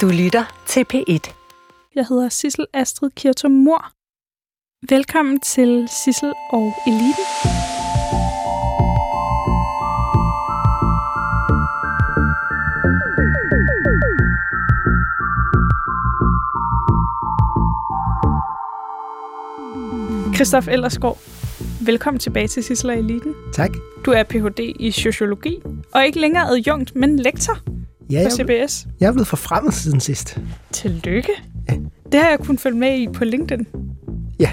Du lytter til P1. Jeg hedder Sissel Astrid Kirtum Mor. Velkommen til Sissel og Eliten. Christoph Ellersgaard, velkommen tilbage til Sissel og Eliten. Tak. Du er Ph.D. i sociologi, og ikke længere adjunkt, men lektor Ja, på jeg, CBS. jeg er blevet forfremmet siden sidst. Tillykke. Ja. Det har jeg kun følge med i på LinkedIn. Ja.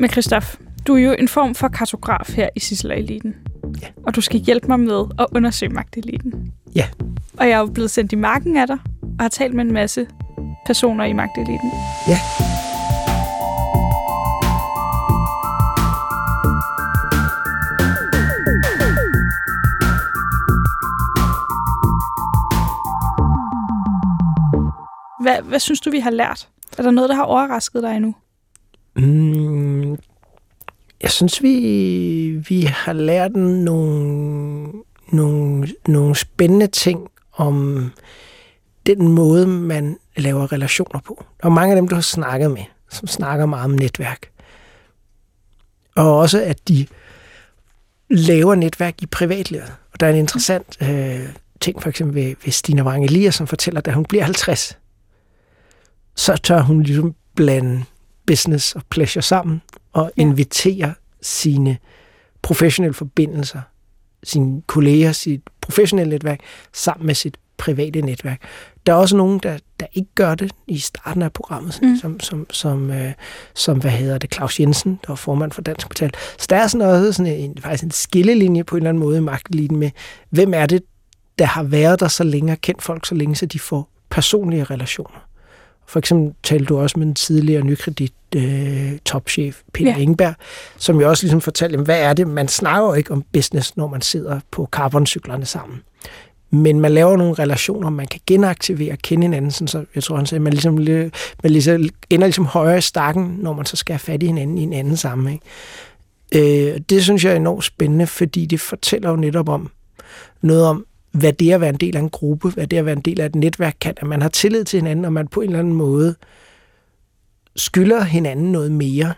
Men Christoph, du er jo en form for kartograf her i Sissel og Eliten. Ja. Og du skal hjælpe mig med at undersøge magteliten. Ja. Og jeg er jo blevet sendt i marken af dig, og har talt med en masse personer i magteliten. Ja. Hvad, hvad synes du, vi har lært? Er der noget, der har overrasket dig endnu? Mm, jeg synes, vi, vi har lært nogle, nogle, nogle spændende ting om den måde, man laver relationer på. Der er mange af dem, du har snakket med, som snakker meget om netværk. Og også, at de laver netværk i privatlivet. Og der er en interessant øh, ting, for eksempel ved, ved Stina Wang Elias, som fortæller, at da hun bliver 50, så tør hun ligesom blande business og pleasure sammen og Ja. invitere sine professionelle forbindelser, sine kolleger, sit professionelle netværk, sammen med sit private netværk. Der er også nogen, der, der ikke gør det i starten af programmet, Mm. som, som, som, øh, som, hvad hedder det, Claus Jensen, der var formand for Dansk Metal. Så der er sådan også sådan en, faktisk en skillelinje på en eller anden måde i magteliten med, hvem er det, der har været der så længe og kendt folk så længe, så de får personlige relationer. For eksempel talte du også med den tidligere nykredit øh, topchef Peter Ja. Ingeberg, som jo også ligesom fortalte, hvad er det? Man snakker jo ikke om business, når man sidder på carboncyklerne sammen. Men man laver nogle relationer, man kan genaktivere og kende hinanden. Sådan, så jeg tror, han sagde, man, ligesom, man ligesom, ender ligesom højere i stakken, når man så skal have fat i hinanden i en anden sammenhæng. Øh, det synes jeg er enormt spændende, fordi det fortæller jo netop om noget om, hvad det at være en del af en gruppe, hvad det at være en del af et netværk kan, at man har tillid til hinanden, og man på en eller anden måde skylder hinanden noget mere,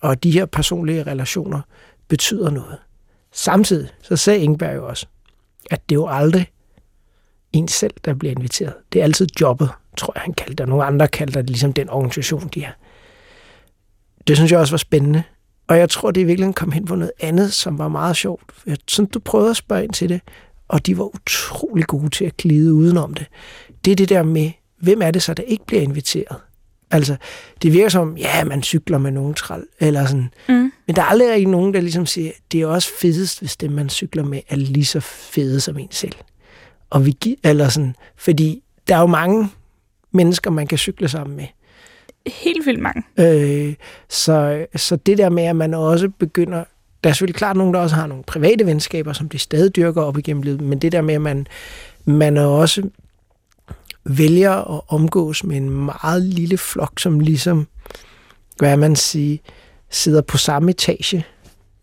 og de her personlige relationer betyder noget. Samtidig så sagde Ingeberg jo også, at det jo aldrig en selv, der bliver inviteret. Det er altid jobbet, tror jeg, han kaldte det. Nogle andre kalder det ligesom den organisation, de er. Det synes jeg også var spændende. Og jeg tror, det i virkeligheden kom hen på noget andet, som var meget sjovt. Jeg synes, du prøvede at spørge ind til det, og de var utrolig gode til at glide udenom det. Det er det der med, hvem er det så, der ikke bliver inviteret? Altså, det virker som, ja, man cykler med nogen træl, eller sådan. Mm. Men der er aldrig rigtig nogen, der ligesom siger, det er også fedest, hvis det, man cykler med, er lige så fede som en selv. Og vi gi- eller sådan, fordi der er jo mange mennesker, man kan cykle sammen med. Helt vildt mange. Øh, så, så det der med, at man også begynder... Der er selvfølgelig klart nogen, der også har nogle private venskaber, som de stadig dyrker op igennem livet, men det der med, at man, man er også vælger at omgås med en meget lille flok, som ligesom, hvad man sige, sidder på samme etage.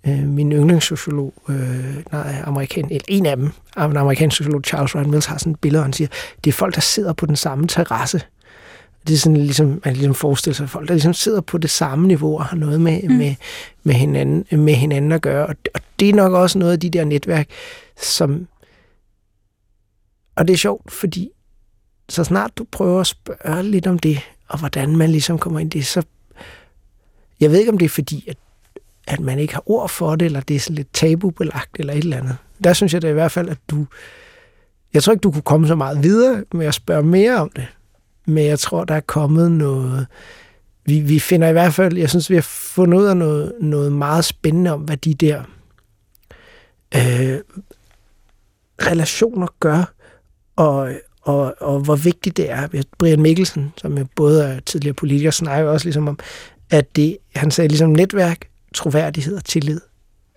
Øh, min yndlingssociolog, øh, nej, amerikan, eller en af dem, en amerikansk sociolog, Charles Ryan Mills, har sådan et billede, og han siger, det er folk, der sidder på den samme terrasse. Det er sådan ligesom, man ligesom forestille sig folk, der ligesom sidder på det samme niveau og har noget med, mm. med, med, hinanden, med hinanden at gøre. Og, og det er nok også noget af de der netværk, som... Og det er sjovt, fordi så snart du prøver at spørge lidt om det, og hvordan man ligesom kommer ind i det, så... Jeg ved ikke, om det er fordi, at, at man ikke har ord for det, eller det er sådan lidt tabubelagt, eller et eller andet. Der synes jeg da i hvert fald, at du... Jeg tror ikke, du kunne komme så meget videre med at spørge mere om det. Men jeg tror, der er kommet noget... Vi, vi finder i hvert fald... Jeg synes, vi har fundet ud af noget, noget meget spændende om, hvad de der øh, relationer gør, og, og, og hvor vigtigt det er. Brian Mikkelsen, som jo både er tidligere politiker, snakker også ligesom om, at det, han sagde ligesom netværk, troværdighed og tillid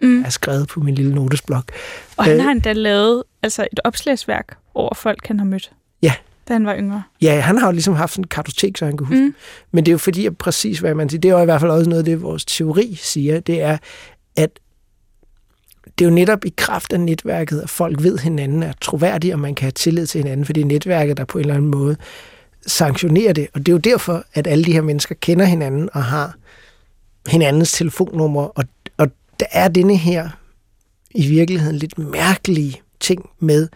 Mm. er skrevet på min lille notesblok. Og han Øh. har endda lavet altså et opslagsværk over folk, han har mødt. Ja. Da han var yngre. Ja, han har jo ligesom haft sådan en kartotek, så han kan huske Mm. Men det er jo fordi, at præcis hvad man siger, det er jo i hvert fald også noget af det, vores teori siger, det er, at det er jo netop i kraft af netværket, at folk ved hinanden er troværdige, og man kan have tillid til hinanden, fordi netværket, der på en eller anden måde sanktionere det. Og det er jo derfor, at alle de her mennesker kender hinanden og har hinandens telefonnummer. Og, og der er denne her i virkeligheden lidt mærkelige ting med,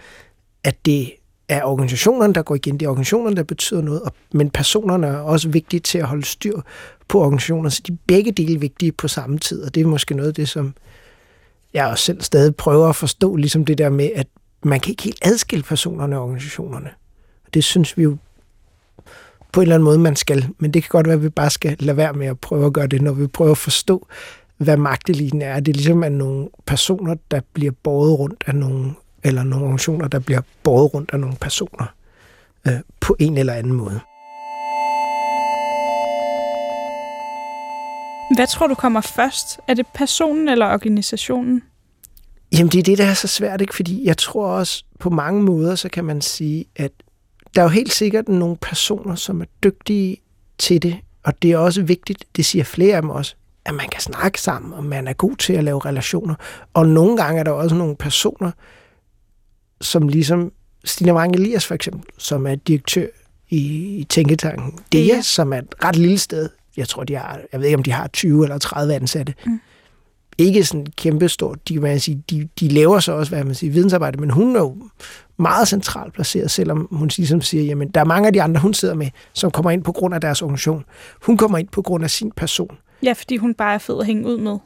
at det er organisationerne, der går igen. Det er organisationerne, der betyder noget, men personerne er også vigtige til at holde styr på organisationer, så de er begge dele vigtige på samme tid, og det er måske noget af det, som jeg også selv stadig prøver at forstå, ligesom det der med, at man kan ikke helt adskille personerne og organisationerne. Det synes vi jo på en eller anden måde, man skal. Men det kan godt være, at vi bare skal lade være med at prøve at gøre det, når vi prøver at forstå, hvad magteliten er. Det er ligesom at nogle personer, der bliver båret rundt af nogle, eller nogle organisationer, der bliver båret rundt af nogle personer øh, på en eller anden måde. Hvad tror du kommer først? Er det personen eller organisationen? Jamen, det er det, der er så svært, ikke? Fordi jeg tror også, på mange måder, så kan man sige, at der er jo helt sikkert nogle personer, som er dygtige til det, og det er også vigtigt, det siger flere af dem også, at man kan snakke sammen, og man er god til at lave relationer. Og nogle gange er der også nogle personer, som ligesom Stine Wang Elias for eksempel, som er direktør i Tænketanken DEA, ja. som er et ret lille sted. Jeg tror, de har, jeg ved ikke, om de har 20 eller 30 ansatte. Mm ikke sådan kæmpestort. De, man sige, de, de laver så også, hvad man siger, vidensarbejde, men hun er jo meget centralt placeret, selvom hun ligesom siger, jamen, der er mange af de andre, hun sidder med, som kommer ind på grund af deres organisation. Hun kommer ind på grund af sin person. Ja, fordi hun bare er fed at hænge ud med.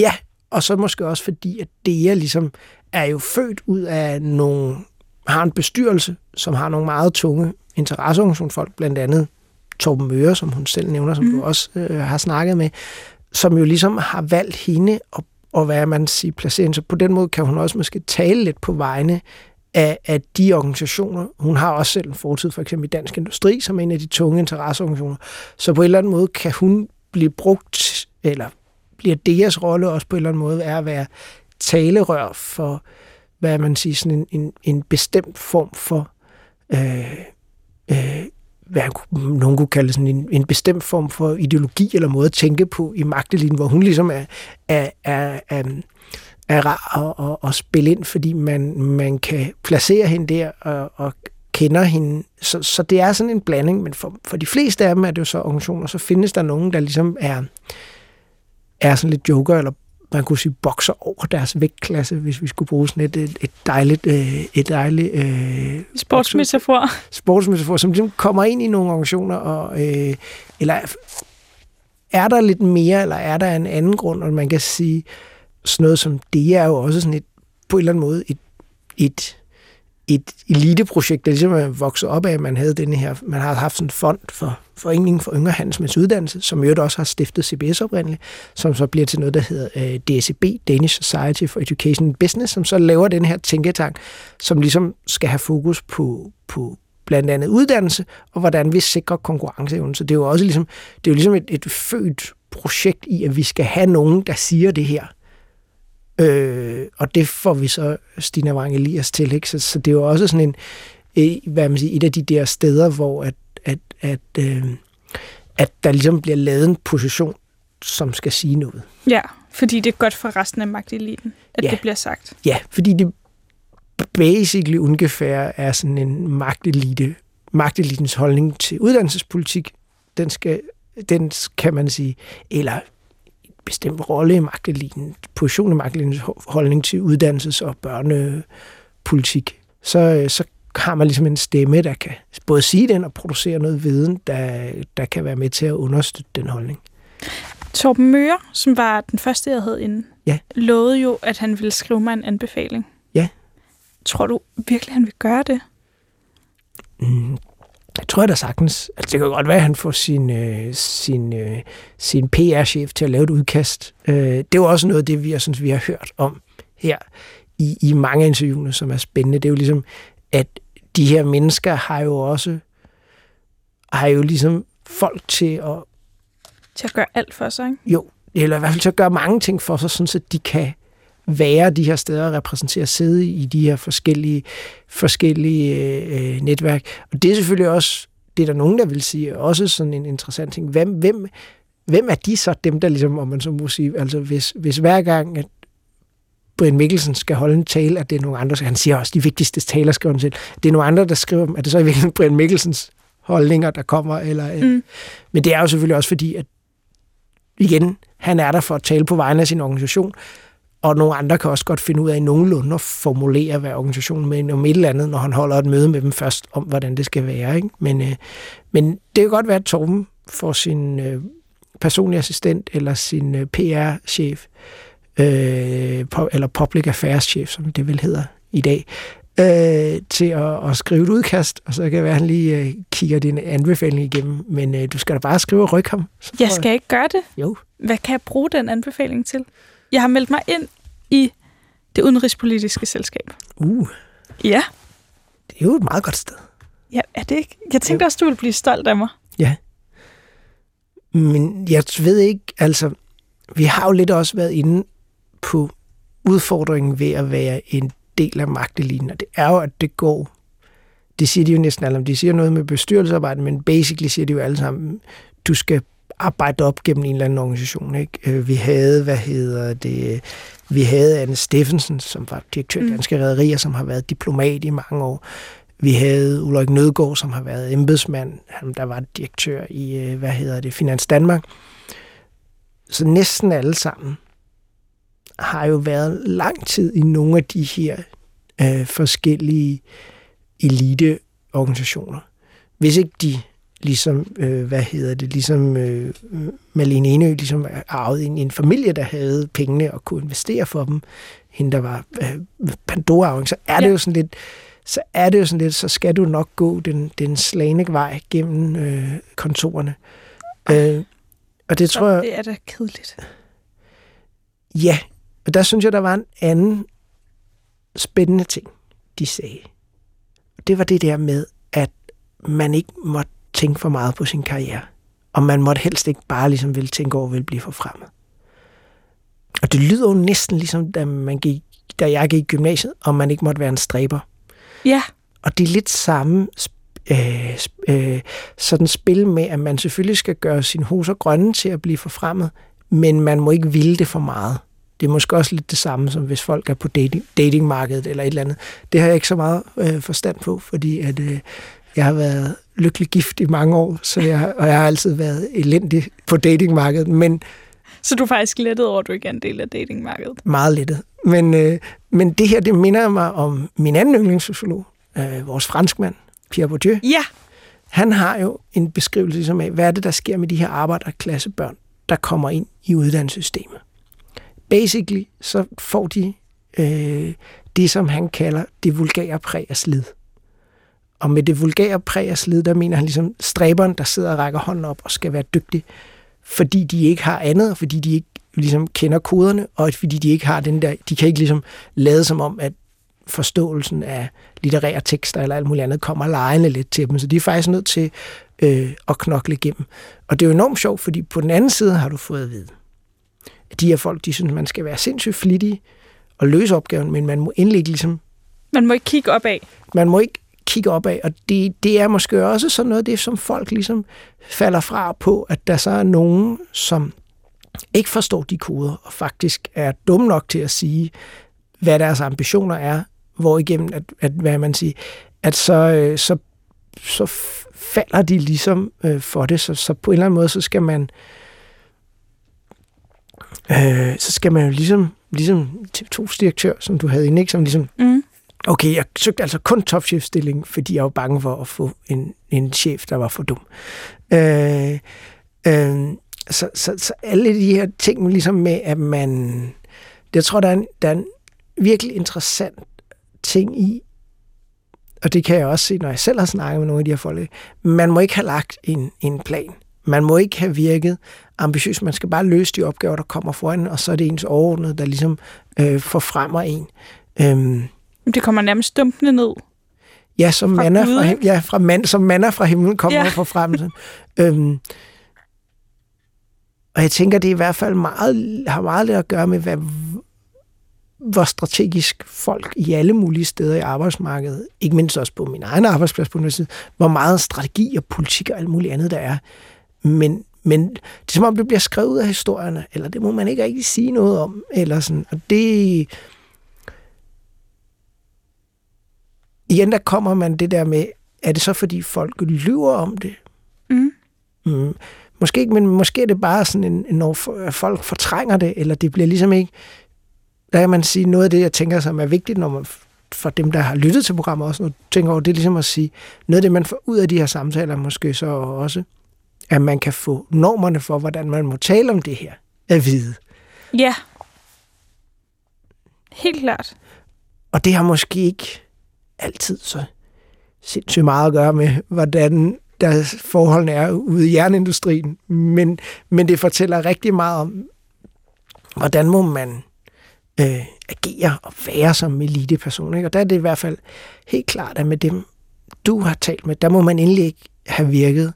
Ja, og så måske også fordi, at er ligesom er jo født ud af nogle, har en bestyrelse, som har nogle meget tunge interesseorganisationsfolk, blandt andet Torben Møre, som hun selv nævner, som mm. du også øh, har snakket med, som jo ligesom har valgt hende og, og hvad man siger, placere Så på den måde kan hun også måske tale lidt på vegne af, af de organisationer. Hun har også selv en fortid, for eksempel i Dansk Industri, som er en af de tunge interesseorganisationer. Så på en eller anden måde kan hun blive brugt, eller bliver deres rolle også på en eller anden måde, er at være talerør for, hvad man siger, sådan en, en, en bestemt form for øh, øh, hvad nogen kunne kalde sådan en, en bestemt form for ideologi eller måde at tænke på i magtelinjen, hvor hun ligesom er, er, er, er, er rar at, at, at spille ind, fordi man, man kan placere hende der og, og kender hende. Så, så det er sådan en blanding, men for, for de fleste af dem er det jo så organisationer, så findes der nogen, der ligesom er, er sådan lidt joker eller man kunne sige, bokser over deres vægtklasse, hvis vi skulle bruge sådan et, et, et dejligt... Øh, et dejligt øh, sportsmetafor. Sportsmetafor, som ligesom kommer ind i nogle organisationer, og, øh, eller er der lidt mere, eller er der en anden grund, og man kan sige, sådan noget som det er jo også sådan et, på en eller anden måde et, et et eliteprojekt, der ligesom er vokset op af, at man havde denne her, man har haft sådan en fond for Foreningen for Yngre Handelsmænds Uddannelse, som jo også har stiftet CBS oprindeligt, som så bliver til noget, der hedder øh, DSB, Danish Society for Education and Business, som så laver den her tænketank, som ligesom skal have fokus på, på blandt andet uddannelse, og hvordan vi sikrer konkurrenceevnen. Så det er jo også ligesom, det er jo ligesom et, et født projekt i, at vi skal have nogen, der siger det her. Øh, og det får vi så Stina Wang Elias til. Ikke? Så, så det er jo også sådan en, hvad man siger, et af de der steder, hvor at, at, at, øh, at der ligesom bliver lavet en position, som skal sige noget. Ja, fordi det er godt for resten af magteliten, at ja. det bliver sagt. Ja, fordi det basically ungefær er sådan en magtelite, magtelitens holdning til uddannelsespolitik. Den skal, den kan man sige, eller bestemt rolle i magtelinen, position i magtelinens holdning til uddannelses- og børnepolitik, så, så har man ligesom en stemme, der kan både sige den og producere noget viden, der, der kan være med til at understøtte den holdning. Torben Møre, som var den første, jeg havde inde, ja. lovede jo, at han ville skrive mig en anbefaling. Ja. Tror du virkelig, han vil gøre det? Mm, jeg tror da sagtens, altså det kan godt være, at han får sin, øh, sin, øh, sin PR-chef til at lave et udkast. Øh, det er jo også noget af det, vi har, synes, vi har hørt om her i, i mange interviewene, som er spændende. Det er jo ligesom, at de her mennesker har jo også har jo ligesom folk til at... Til at gøre alt for sig, ikke? Jo, eller i hvert fald til at gøre mange ting for sig, sådan så de kan være de her steder og repræsentere, sidde i de her forskellige, forskellige øh, netværk. Og det er selvfølgelig også, det er der nogen, der vil sige, også sådan en interessant ting. Hvem, hvem, hvem er de så dem, der ligesom, om man så må sige, altså hvis, hvis hver gang, at Brian Mikkelsen skal holde en tale, at det er nogle andre, han siger også, de vigtigste taler skriver han selv, det er nogle andre, der skriver dem, at det så er virkelig Brian Mikkelsens holdninger, der kommer, eller, øh, mm. men det er jo selvfølgelig også fordi, at igen, han er der for at tale på vegne af sin organisation, og nogle andre kan også godt finde ud af nogenlunde at formulere, hvad organisationen med om et eller andet, når han holder et møde med dem først om, hvordan det skal være. Ikke? Men, øh, men det kan godt være, at Torben får sin øh, personlige assistent eller sin øh, PR-chef, øh, eller public affairs-chef, som det vel hedder i dag, øh, til at, at skrive et udkast, og så kan det være, at han lige øh, kigger din anbefaling igennem. Men øh, du skal da bare skrive og rykke ham. Jeg skal ikke gøre det. Jo. Hvad kan jeg bruge den anbefaling til? Jeg har meldt mig ind i det udenrigspolitiske selskab. Uh. Ja. Det er jo et meget godt sted. Ja, er det ikke? Jeg tænkte også, du ville blive stolt af mig. Ja. Men jeg ved ikke, altså, vi har jo lidt også været inde på udfordringen ved at være en del af magtelinen, og det er jo, at det går det siger de jo næsten alle om. De siger noget med bestyrelsesarbejde, men basically siger de jo alle sammen, du skal arbejde op gennem en eller anden organisation. Ikke? Øh, vi havde, hvad hedder det, vi havde Anne Steffensen, som var direktør i mm. Danske Rederier, som har været diplomat i mange år. Vi havde Ulrik Nødgaard, som har været embedsmand, han der var direktør i, øh, hvad hedder det, Finans Danmark. Så næsten alle sammen har jo været lang tid i nogle af de her øh, forskellige eliteorganisationer. Hvis ikke de ligesom, øh, hvad hedder det, ligesom øh, Malene Enø ligesom arvet ind i en familie, der havde pengene og kunne investere for dem, hende der var øh, pandora så er ja. det jo sådan lidt, så er det jo sådan lidt, så skal du nok gå den, den slagende vej gennem øh, kontorerne. Øh, og det tror jeg... Det er da kedeligt. Ja, og der synes jeg, der var en anden spændende ting, de sagde. Det var det der med, at man ikke måtte tænke for meget på sin karriere. Og man måtte helst ikke bare ligesom ville tænke over, at ville blive forfremmet. Og det lyder jo næsten ligesom, da, man gik, da jeg gik i gymnasiet, og man ikke måtte være en stræber. Ja. Og det er lidt samme øh, øh, sådan spil med, at man selvfølgelig skal gøre sin hoser grønne til at blive forfremmet, men man må ikke ville det for meget. Det er måske også lidt det samme, som hvis folk er på dating, datingmarkedet eller et eller andet. Det har jeg ikke så meget øh, forstand på, fordi at, øh, jeg har været lykkelig gift i mange år, så jeg, og jeg har altid været elendig på datingmarkedet. Men, så du er faktisk lettet over, at du ikke er en del af datingmarkedet? Meget lettet. Men, øh, men det her, det minder mig om min anden yndlingssociolog, øh, vores franskmand, Pierre Bourdieu. Ja. Han har jo en beskrivelse ligesom af, hvad er det, der sker med de her arbejderklassebørn, der kommer ind i uddannelsessystemet. Basically, så får de øh, det, som han kalder det vulgære præg af slid. Og med det vulgære præg af slid, der mener han ligesom stræberen, der sidder og rækker hånden op og skal være dygtig, fordi de ikke har andet, og fordi de ikke ligesom kender koderne, og fordi de ikke har den der, de kan ikke ligesom lade som om, at forståelsen af litterære tekster eller alt muligt andet kommer lejende lidt til dem. Så de er faktisk nødt til øh, at knokle igennem. Og det er jo enormt sjovt, fordi på den anden side har du fået at vide, at de her folk, de synes, man skal være sindssygt flittig og løse opgaven, men man må endelig ikke ligesom... Man må ikke kigge opad. Man må ikke kigge op af, og det, det er måske også sådan noget, det som folk ligesom falder fra på, at der så er nogen, som ikke forstår de koder, og faktisk er dum nok til at sige, hvad deres ambitioner er, hvor igennem, at, at hvad man siger, at så, øh, så, så falder de ligesom øh, for det, så, så på en eller anden måde, så skal man øh, så skal man jo ligesom, ligesom TV2-direktør, som du havde inde, ikke? som ligesom mm okay, jeg søgte altså kun topchefstilling, fordi jeg var bange for at få en, en chef, der var for dum. Øh, øh, så, så, så alle de her ting, ligesom med, at man... Jeg tror, der er en, der er en virkelig interessant ting i, og det kan jeg også se, når jeg selv har snakket med nogle af de her folk, man må ikke have lagt en, en plan. Man må ikke have virket ambitiøs. Man skal bare løse de opgaver, der kommer foran, og så er det ens overordnede, der ligesom øh, forfremmer en. Øh, det kommer nærmest dumpende ned. Ja, som fra manna fra, him- ja, fra man, som manna fra himlen kommer ja. fra frem. øhm, og jeg tænker, det er i hvert fald meget, har meget lidt at gøre med, hvad, hvor strategisk folk i alle mulige steder i arbejdsmarkedet, ikke mindst også på min egen arbejdsplads på universitetet, hvor meget strategi og politik og alt muligt andet der er. Men, men det er som om, det bliver skrevet ud af historierne, eller det må man ikke rigtig sige noget om. Eller sådan. Og det, igen, der kommer man det der med, er det så fordi folk lyver om det? Mm. Mm. Måske ikke, men måske er det bare sådan, en, når folk fortrænger det, eller det bliver ligesom ikke... Der kan man sige, noget af det, jeg tænker, som er vigtigt, når man for dem, der har lyttet til programmet også, nu tænker over, det er ligesom at sige, noget af det, man får ud af de her samtaler, måske så også, at man kan få normerne for, hvordan man må tale om det her, at vide. Ja. Helt klart. Og det har måske ikke altid så sindssygt meget at gøre med, hvordan der forholdene er ude i jernindustrien, men, men det fortæller rigtig meget om, hvordan må man øh, agere og være som eliteperson. Ikke? Og der er det i hvert fald helt klart, at med dem, du har talt med, der må man endelig ikke have virket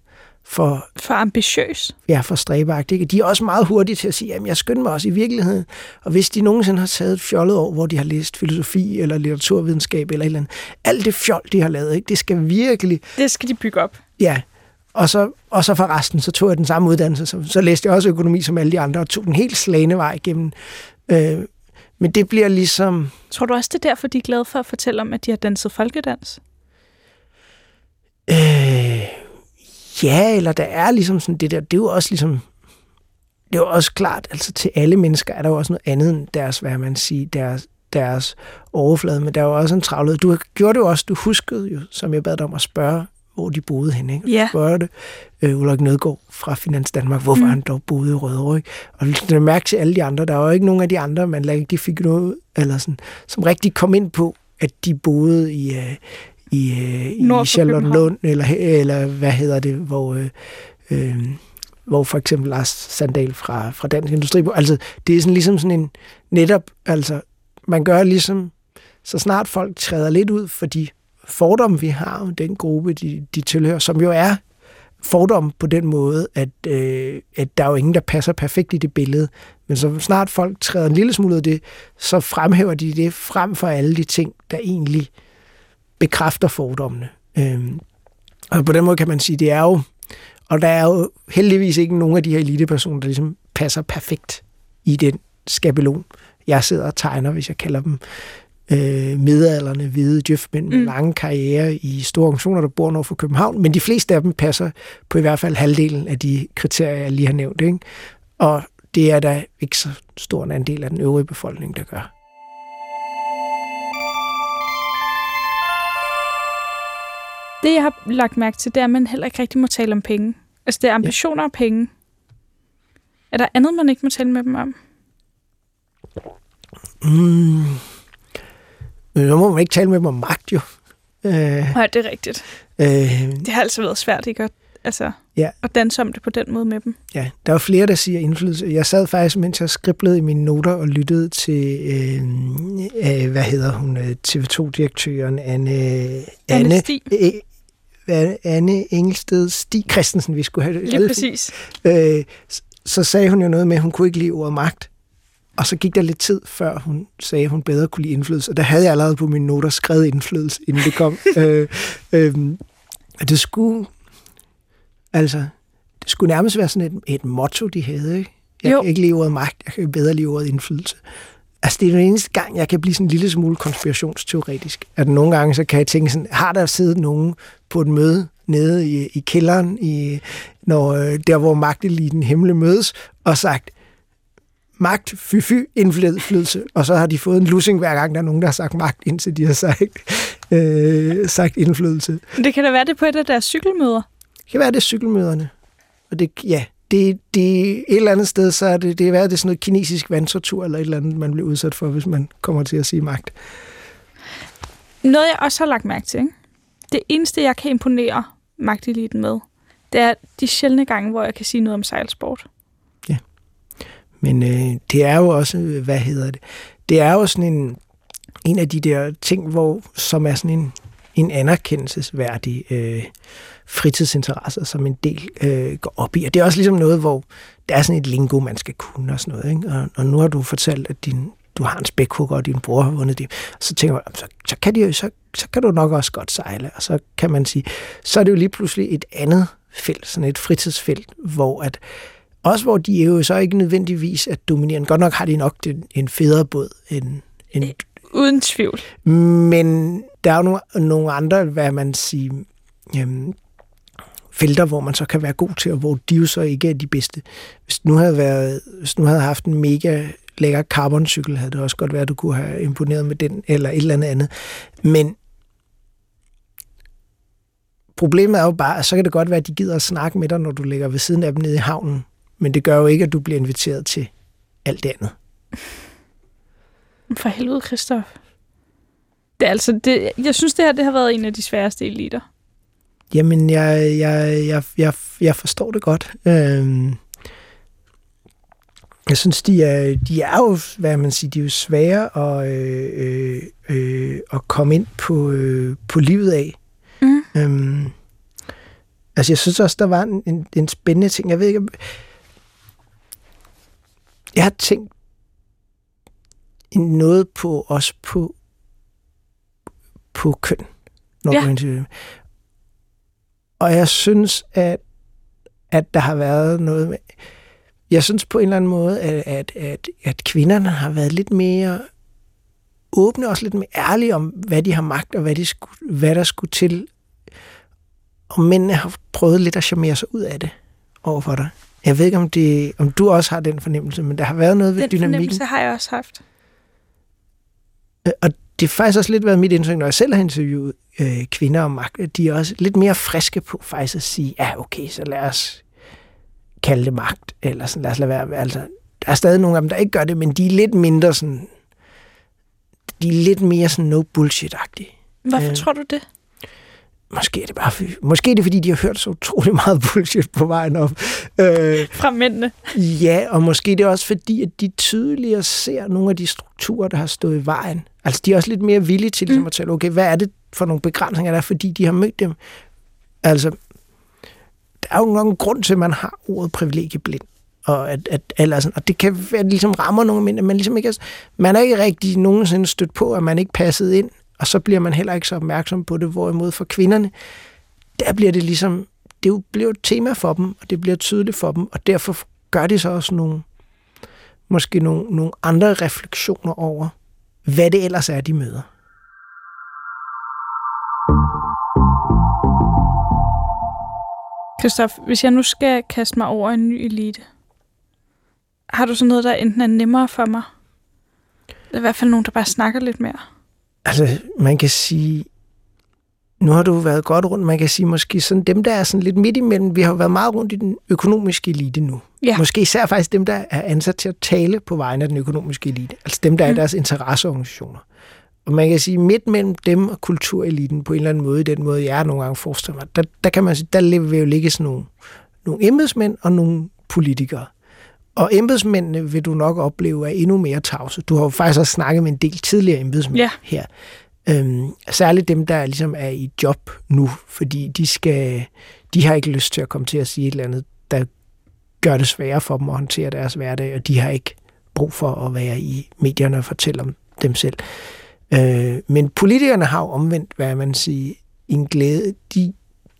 for... For ambitiøs. Ja, for stræbeagtigt. Ikke? De er også meget hurtige til at sige, at jeg skynder mig også i virkeligheden. Og hvis de nogensinde har taget et fjollet år, hvor de har læst filosofi eller litteraturvidenskab eller et eller andet, alt det fjol, de har lavet, ikke? det skal virkelig... Det skal de bygge op. Ja, og så, og så for resten, så tog jeg den samme uddannelse. Så, så læste jeg også økonomi som alle de andre, og tog den helt slagende vej igennem. Øh, men det bliver ligesom... Tror du også, det er derfor, de er glade for at fortælle om, at de har danset folkedans? Øh, ja, eller der er ligesom sådan det der, det er jo også ligesom, det er jo også klart, altså til alle mennesker er der jo også noget andet end deres, hvad man siger, deres, deres overflade, men der er jo også en travlhed. Du gjorde det jo også, du huskede jo, som jeg bad dig om at spørge, hvor de boede henne. Ikke? Ja. Spørger det øh, Ulrik Nødgaard fra Finans Danmark, hvorfor mm. han dog boede i Rødovre. Ikke? Og det mærke til alle de andre. Der var jo ikke nogen af de andre, man de fik noget, eller sådan, som rigtig kom ind på, at de boede i, øh, i, øh, i Charlottenlund, eller, eller hvad hedder det, hvor... Øh, øh, hvor for eksempel Lars Sandal fra, fra Dansk Industri, altså det er sådan ligesom sådan en, netop, altså man gør ligesom, så snart folk træder lidt ud for de fordomme, vi har, den gruppe, de, de tilhører, som jo er fordom på den måde, at, øh, at der er jo ingen, der passer perfekt i det billede. Men så snart folk træder en lille smule af det, så fremhæver de det frem for alle de ting, der egentlig bekræfter fordommene. Øhm, og på den måde kan man sige, det er jo, og der er jo heldigvis ikke nogen af de her elitepersoner, der ligesom passer perfekt i den skabelon, jeg sidder og tegner, hvis jeg kalder dem øh, midalderne hvide djøfmænd med mm. lange karriere i store organisationer, der bor nord for København, men de fleste af dem passer på i hvert fald halvdelen af de kriterier, jeg lige har nævnt. Ikke? Og det er der ikke så stor en andel af den øvrige befolkning, der gør. Det, jeg har lagt mærke til, det er, at man heller ikke rigtig må tale om penge. Altså, det er ambitioner ja. og penge. Er der andet, man ikke må tale med dem om? Mm. Men så må man ikke tale med dem om magt, jo. Øh, Nej, det er rigtigt. Øh, det har altså været svært, ikke? At, altså, ja. at danse om det på den måde med dem. Ja, der er flere, der siger indflydelse. Jeg sad faktisk, mens jeg skriblede i mine noter og lyttede til, øh, øh, hvad hedder hun, øh, TV2-direktøren Anne... Anne, Anne Stig. Øh, Anne Engelsted Stig Christensen, vi skulle have det. Lige præcis. Øh, så sagde hun jo noget med, at hun kunne ikke lide ordet magt. Og så gik der lidt tid, før hun sagde, at hun bedre kunne lide indflydelse. Og der havde jeg allerede på mine noter skrevet indflydelse, inden det kom. øh, øh, det skulle... Altså, det skulle nærmest være sådan et, et motto, de havde. Ikke? Jeg jo. kan ikke leve ordet magt, jeg kan bedre leve ordet indflydelse. Altså, det er den eneste gang, jeg kan blive sådan en lille smule konspirationsteoretisk. At nogle gange, så kan jeg tænke sådan, har der siddet nogen på et møde nede i, i kælderen, i, når, øh, der hvor magteliten himle mødes, og sagt, magt, fy-fy, indflydelse, og så har de fået en lussing hver gang, der er nogen, der har sagt magt, indtil de har sagt, øh, sagt indflydelse. Det kan da være det på et af deres cykelmøder. Det kan være det cykelmøderne. Og det, ja, det, det, et eller andet sted, så er det, det er været det sådan noget kinesisk vandtortur, eller et eller andet, man bliver udsat for, hvis man kommer til at sige magt. Noget, jeg også har lagt mærke til, ikke? Det eneste, jeg kan imponere magteliten med, det er de sjældne gange, hvor jeg kan sige noget om sejlsport. Ja, Men øh, det er jo også, øh, hvad hedder det, det er jo sådan en, en af de der ting, hvor, som er sådan en, en anerkendelsesværdig øh, fritidsinteresser, som en del øh, går op i. Og det er også ligesom noget, hvor der er sådan et lingo, man skal kunne og sådan noget. Ikke? Og, og nu har du fortalt, at din, du har en spækhugger, og din bror har vundet det. Så tænker man, så, så, kan de, så, så kan du nok også godt sejle. Og så kan man sige, så er det jo lige pludselig et andet felt, sådan et fritidsfelt, hvor at også hvor de jo så ikke nødvendigvis at dominere. Godt nok har de nok en, en federe båd end, end, Uden tvivl. Men der er jo nogle, nogle andre, hvad man siger, øhm, felter, hvor man så kan være god til, og hvor de jo så ikke er de bedste. Hvis nu havde, været, hvis nu havde haft en mega lækker carboncykel, havde det også godt været, at du kunne have imponeret med den, eller et eller andet andet. Men problemet er jo bare, at så kan det godt være, at de gider at snakke med dig, når du ligger ved siden af dem nede i havnen. Men det gør jo ikke, at du bliver inviteret til alt det andet. For helvede, Christoph. Det er altså, det, jeg synes, det her det har været en af de sværeste eliter. Jamen, jeg, jeg, jeg, jeg, jeg forstår det godt. Øhm, jeg synes, de er, de er jo, hvad man siger, de er jo svære at, øh, øh, at komme ind på, øh, på livet af. Mm. Øhm, altså, jeg synes også, der var en, en, en spændende ting. Jeg ved ikke, jeg har tænkt noget på, også på, på køn. Når Ja. ja. Og jeg synes, at, at der har været noget med... Jeg synes på en eller anden måde, at, at, at, at kvinderne har været lidt mere åbne, også lidt mere ærlige om, hvad de har magt, og hvad, de skulle, hvad der skulle til. Og mændene har prøvet lidt at charmere sig ud af det overfor dig. Jeg ved ikke, om, det, om du også har den fornemmelse, men der har været noget ved Den dynamikken. fornemmelse har jeg også haft. Øh, Og det har faktisk også lidt været mit indtryk, når jeg selv har interviewet øh, kvinder om magt, at de er også lidt mere friske på faktisk at sige, ja okay, så lad os kalde det magt, eller sådan, lad os lade være. Altså, der er stadig nogle af dem, der ikke gør det, men de er lidt mindre sådan, de er lidt mere sådan no bullshit-agtige. Hvorfor Øh. tror du det? Måske er det bare, for- måske er det, fordi de har hørt så utrolig meget bullshit på vejen op. Øh, Fra mændene. Ja, og måske det er også fordi, at de tydeligere ser nogle af de strukturer, der har stået i vejen. Altså, de er også lidt mere villige til ligesom, Mm. at tale, okay, hvad er det for nogle begrænsninger, der er, fordi de har mødt dem? Altså, der er jo nok en grund til, at man har ordet privilegieblind. Og, at, at, eller sådan, og det kan være, at det ligesom rammer nogle mænd, at man ligesom ikke er, man er ikke rigtig nogensinde stødt på, at man ikke passede ind, og så bliver man heller ikke så opmærksom på det, hvorimod for kvinderne, der bliver det ligesom, det bliver et tema for dem, og det bliver tydeligt for dem, og derfor gør de så også nogle, måske nogle, nogle andre refleksioner over, hvad det ellers er, de møder. Christoph, hvis jeg nu skal kaste mig over en ny elite, har du så noget, der enten er nemmere for mig, eller i hvert fald nogen, der bare snakker lidt mere? Altså, man kan sige, nu har du været godt rundt, man kan sige måske sådan dem, der er sådan lidt midt imellem, vi har været meget rundt i den økonomiske elite nu. Ja. Måske især faktisk dem, der er ansat til at tale på vegne af den økonomiske elite. Altså dem, der er i Mm. deres interesseorganisationer. Og man kan sige, midt mellem dem og kultureliten på en eller anden måde, i den måde, jeg nogle gange forestiller mig, der, der kan man sige, der vil jo ligge sådan nogle, nogle embedsmænd og nogle politikere. Og embedsmændene vil du nok opleve er endnu mere tavse. Du har jo faktisk også snakket med en del tidligere embedsmænd Ja. her. Øhm, særligt dem, der ligesom er i job nu, fordi de skal, de har ikke lyst til at komme til at sige et eller andet, der gør det sværere for dem at håndtere deres hverdag, og de har ikke brug for at være i medierne og fortælle om dem selv. Øh, men politikerne har jo omvendt, hvad man siger, en glæde. De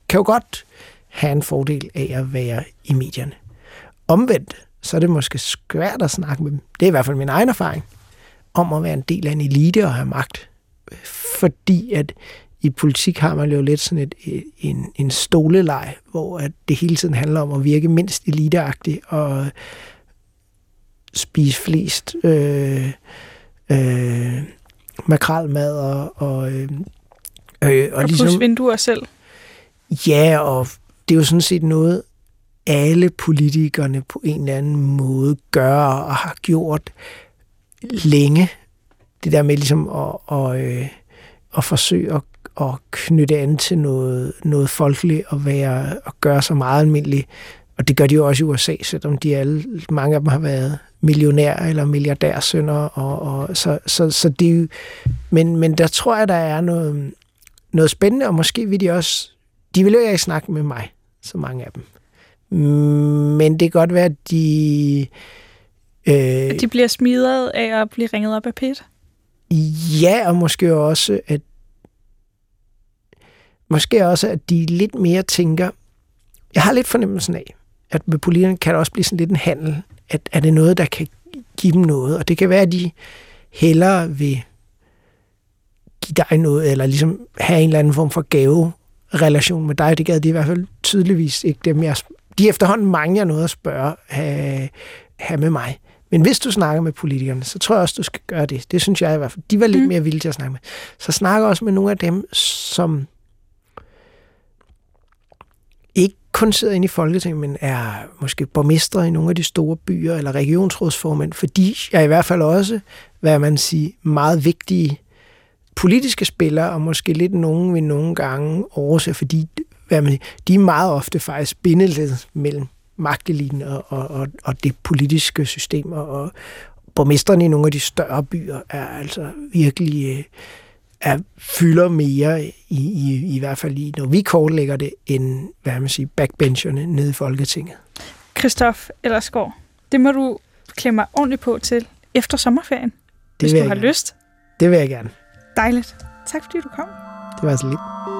kan jo godt have en fordel af at være i medierne. Omvendt, så er det måske svært at snakke med dem. Det er i hvert fald min egen erfaring om at være en del af en elite og have magt. Fordi at i politik har man jo lidt sådan et, øh, en, en stoleleg, hvor at det hele tiden handler om at virke mindst eliteagtigt og spise flest øh, øh, makralmad og, og, øh, øh, Og, og ligesom... vinduer selv. Ja, og det er jo sådan set noget, alle politikerne på en eller anden måde gør og har gjort længe. Det der med ligesom at, at, øh, at forsøge at, at knytte an til noget, noget folkeligt og være og gøre sig meget almindeligt. Og det gør de jo også i USA, selvom de alle, mange af dem har været millionærer eller milliardærsønner. Og, og, så, så, så det jo, men, men der tror jeg, der er noget, noget spændende, og måske vil de også... De vil jo ikke snakke med mig, så mange af dem. Men det kan godt være, at de... Øh, de bliver smidet af at blive ringet op af Pet? Ja, og måske også, at måske også, at de lidt mere tænker... Jeg har lidt fornemmelsen af, at med politikerne kan der også blive sådan lidt en handel. At er det noget, der kan give dem noget? Og det kan være, at de hellere vil give dig noget, eller ligesom have en eller anden form for gave relation med dig. Det gad de i hvert fald tydeligvis ikke dem, jeg... De efterhånden mange, jeg noget at spørge, have, have med mig. Men hvis du snakker med politikerne, så tror jeg også, du skal gøre det. Det synes jeg i hvert fald. De var lidt mm. mere villige til at snakke med. Så snakker også med nogle af dem, som ikke kun sidder inde i Folketinget, men er måske borgmestre i nogle af de store byer, eller regionsrådsformænd, fordi jeg i hvert fald også, hvad man siger, meget vigtige politiske spillere, og måske lidt nogen vil nogle gange overse, fordi hvad man, de er meget ofte faktisk bindeled mellem magteliten og, og, og, og det politiske system, og, og borgmesterne i nogle af de større byer er altså virkelig øh, er, fylder mere i, i, i hvert fald i, når vi kortlægger det, end hvad man siger, backbencherne nede i Folketinget. Christoph Ellersgaard, det må du klemme ordentligt på til efter sommerferien, det hvis du har gerne. lyst. Det vil jeg gerne. Dejligt. Tak fordi du kom. Det var så lidt.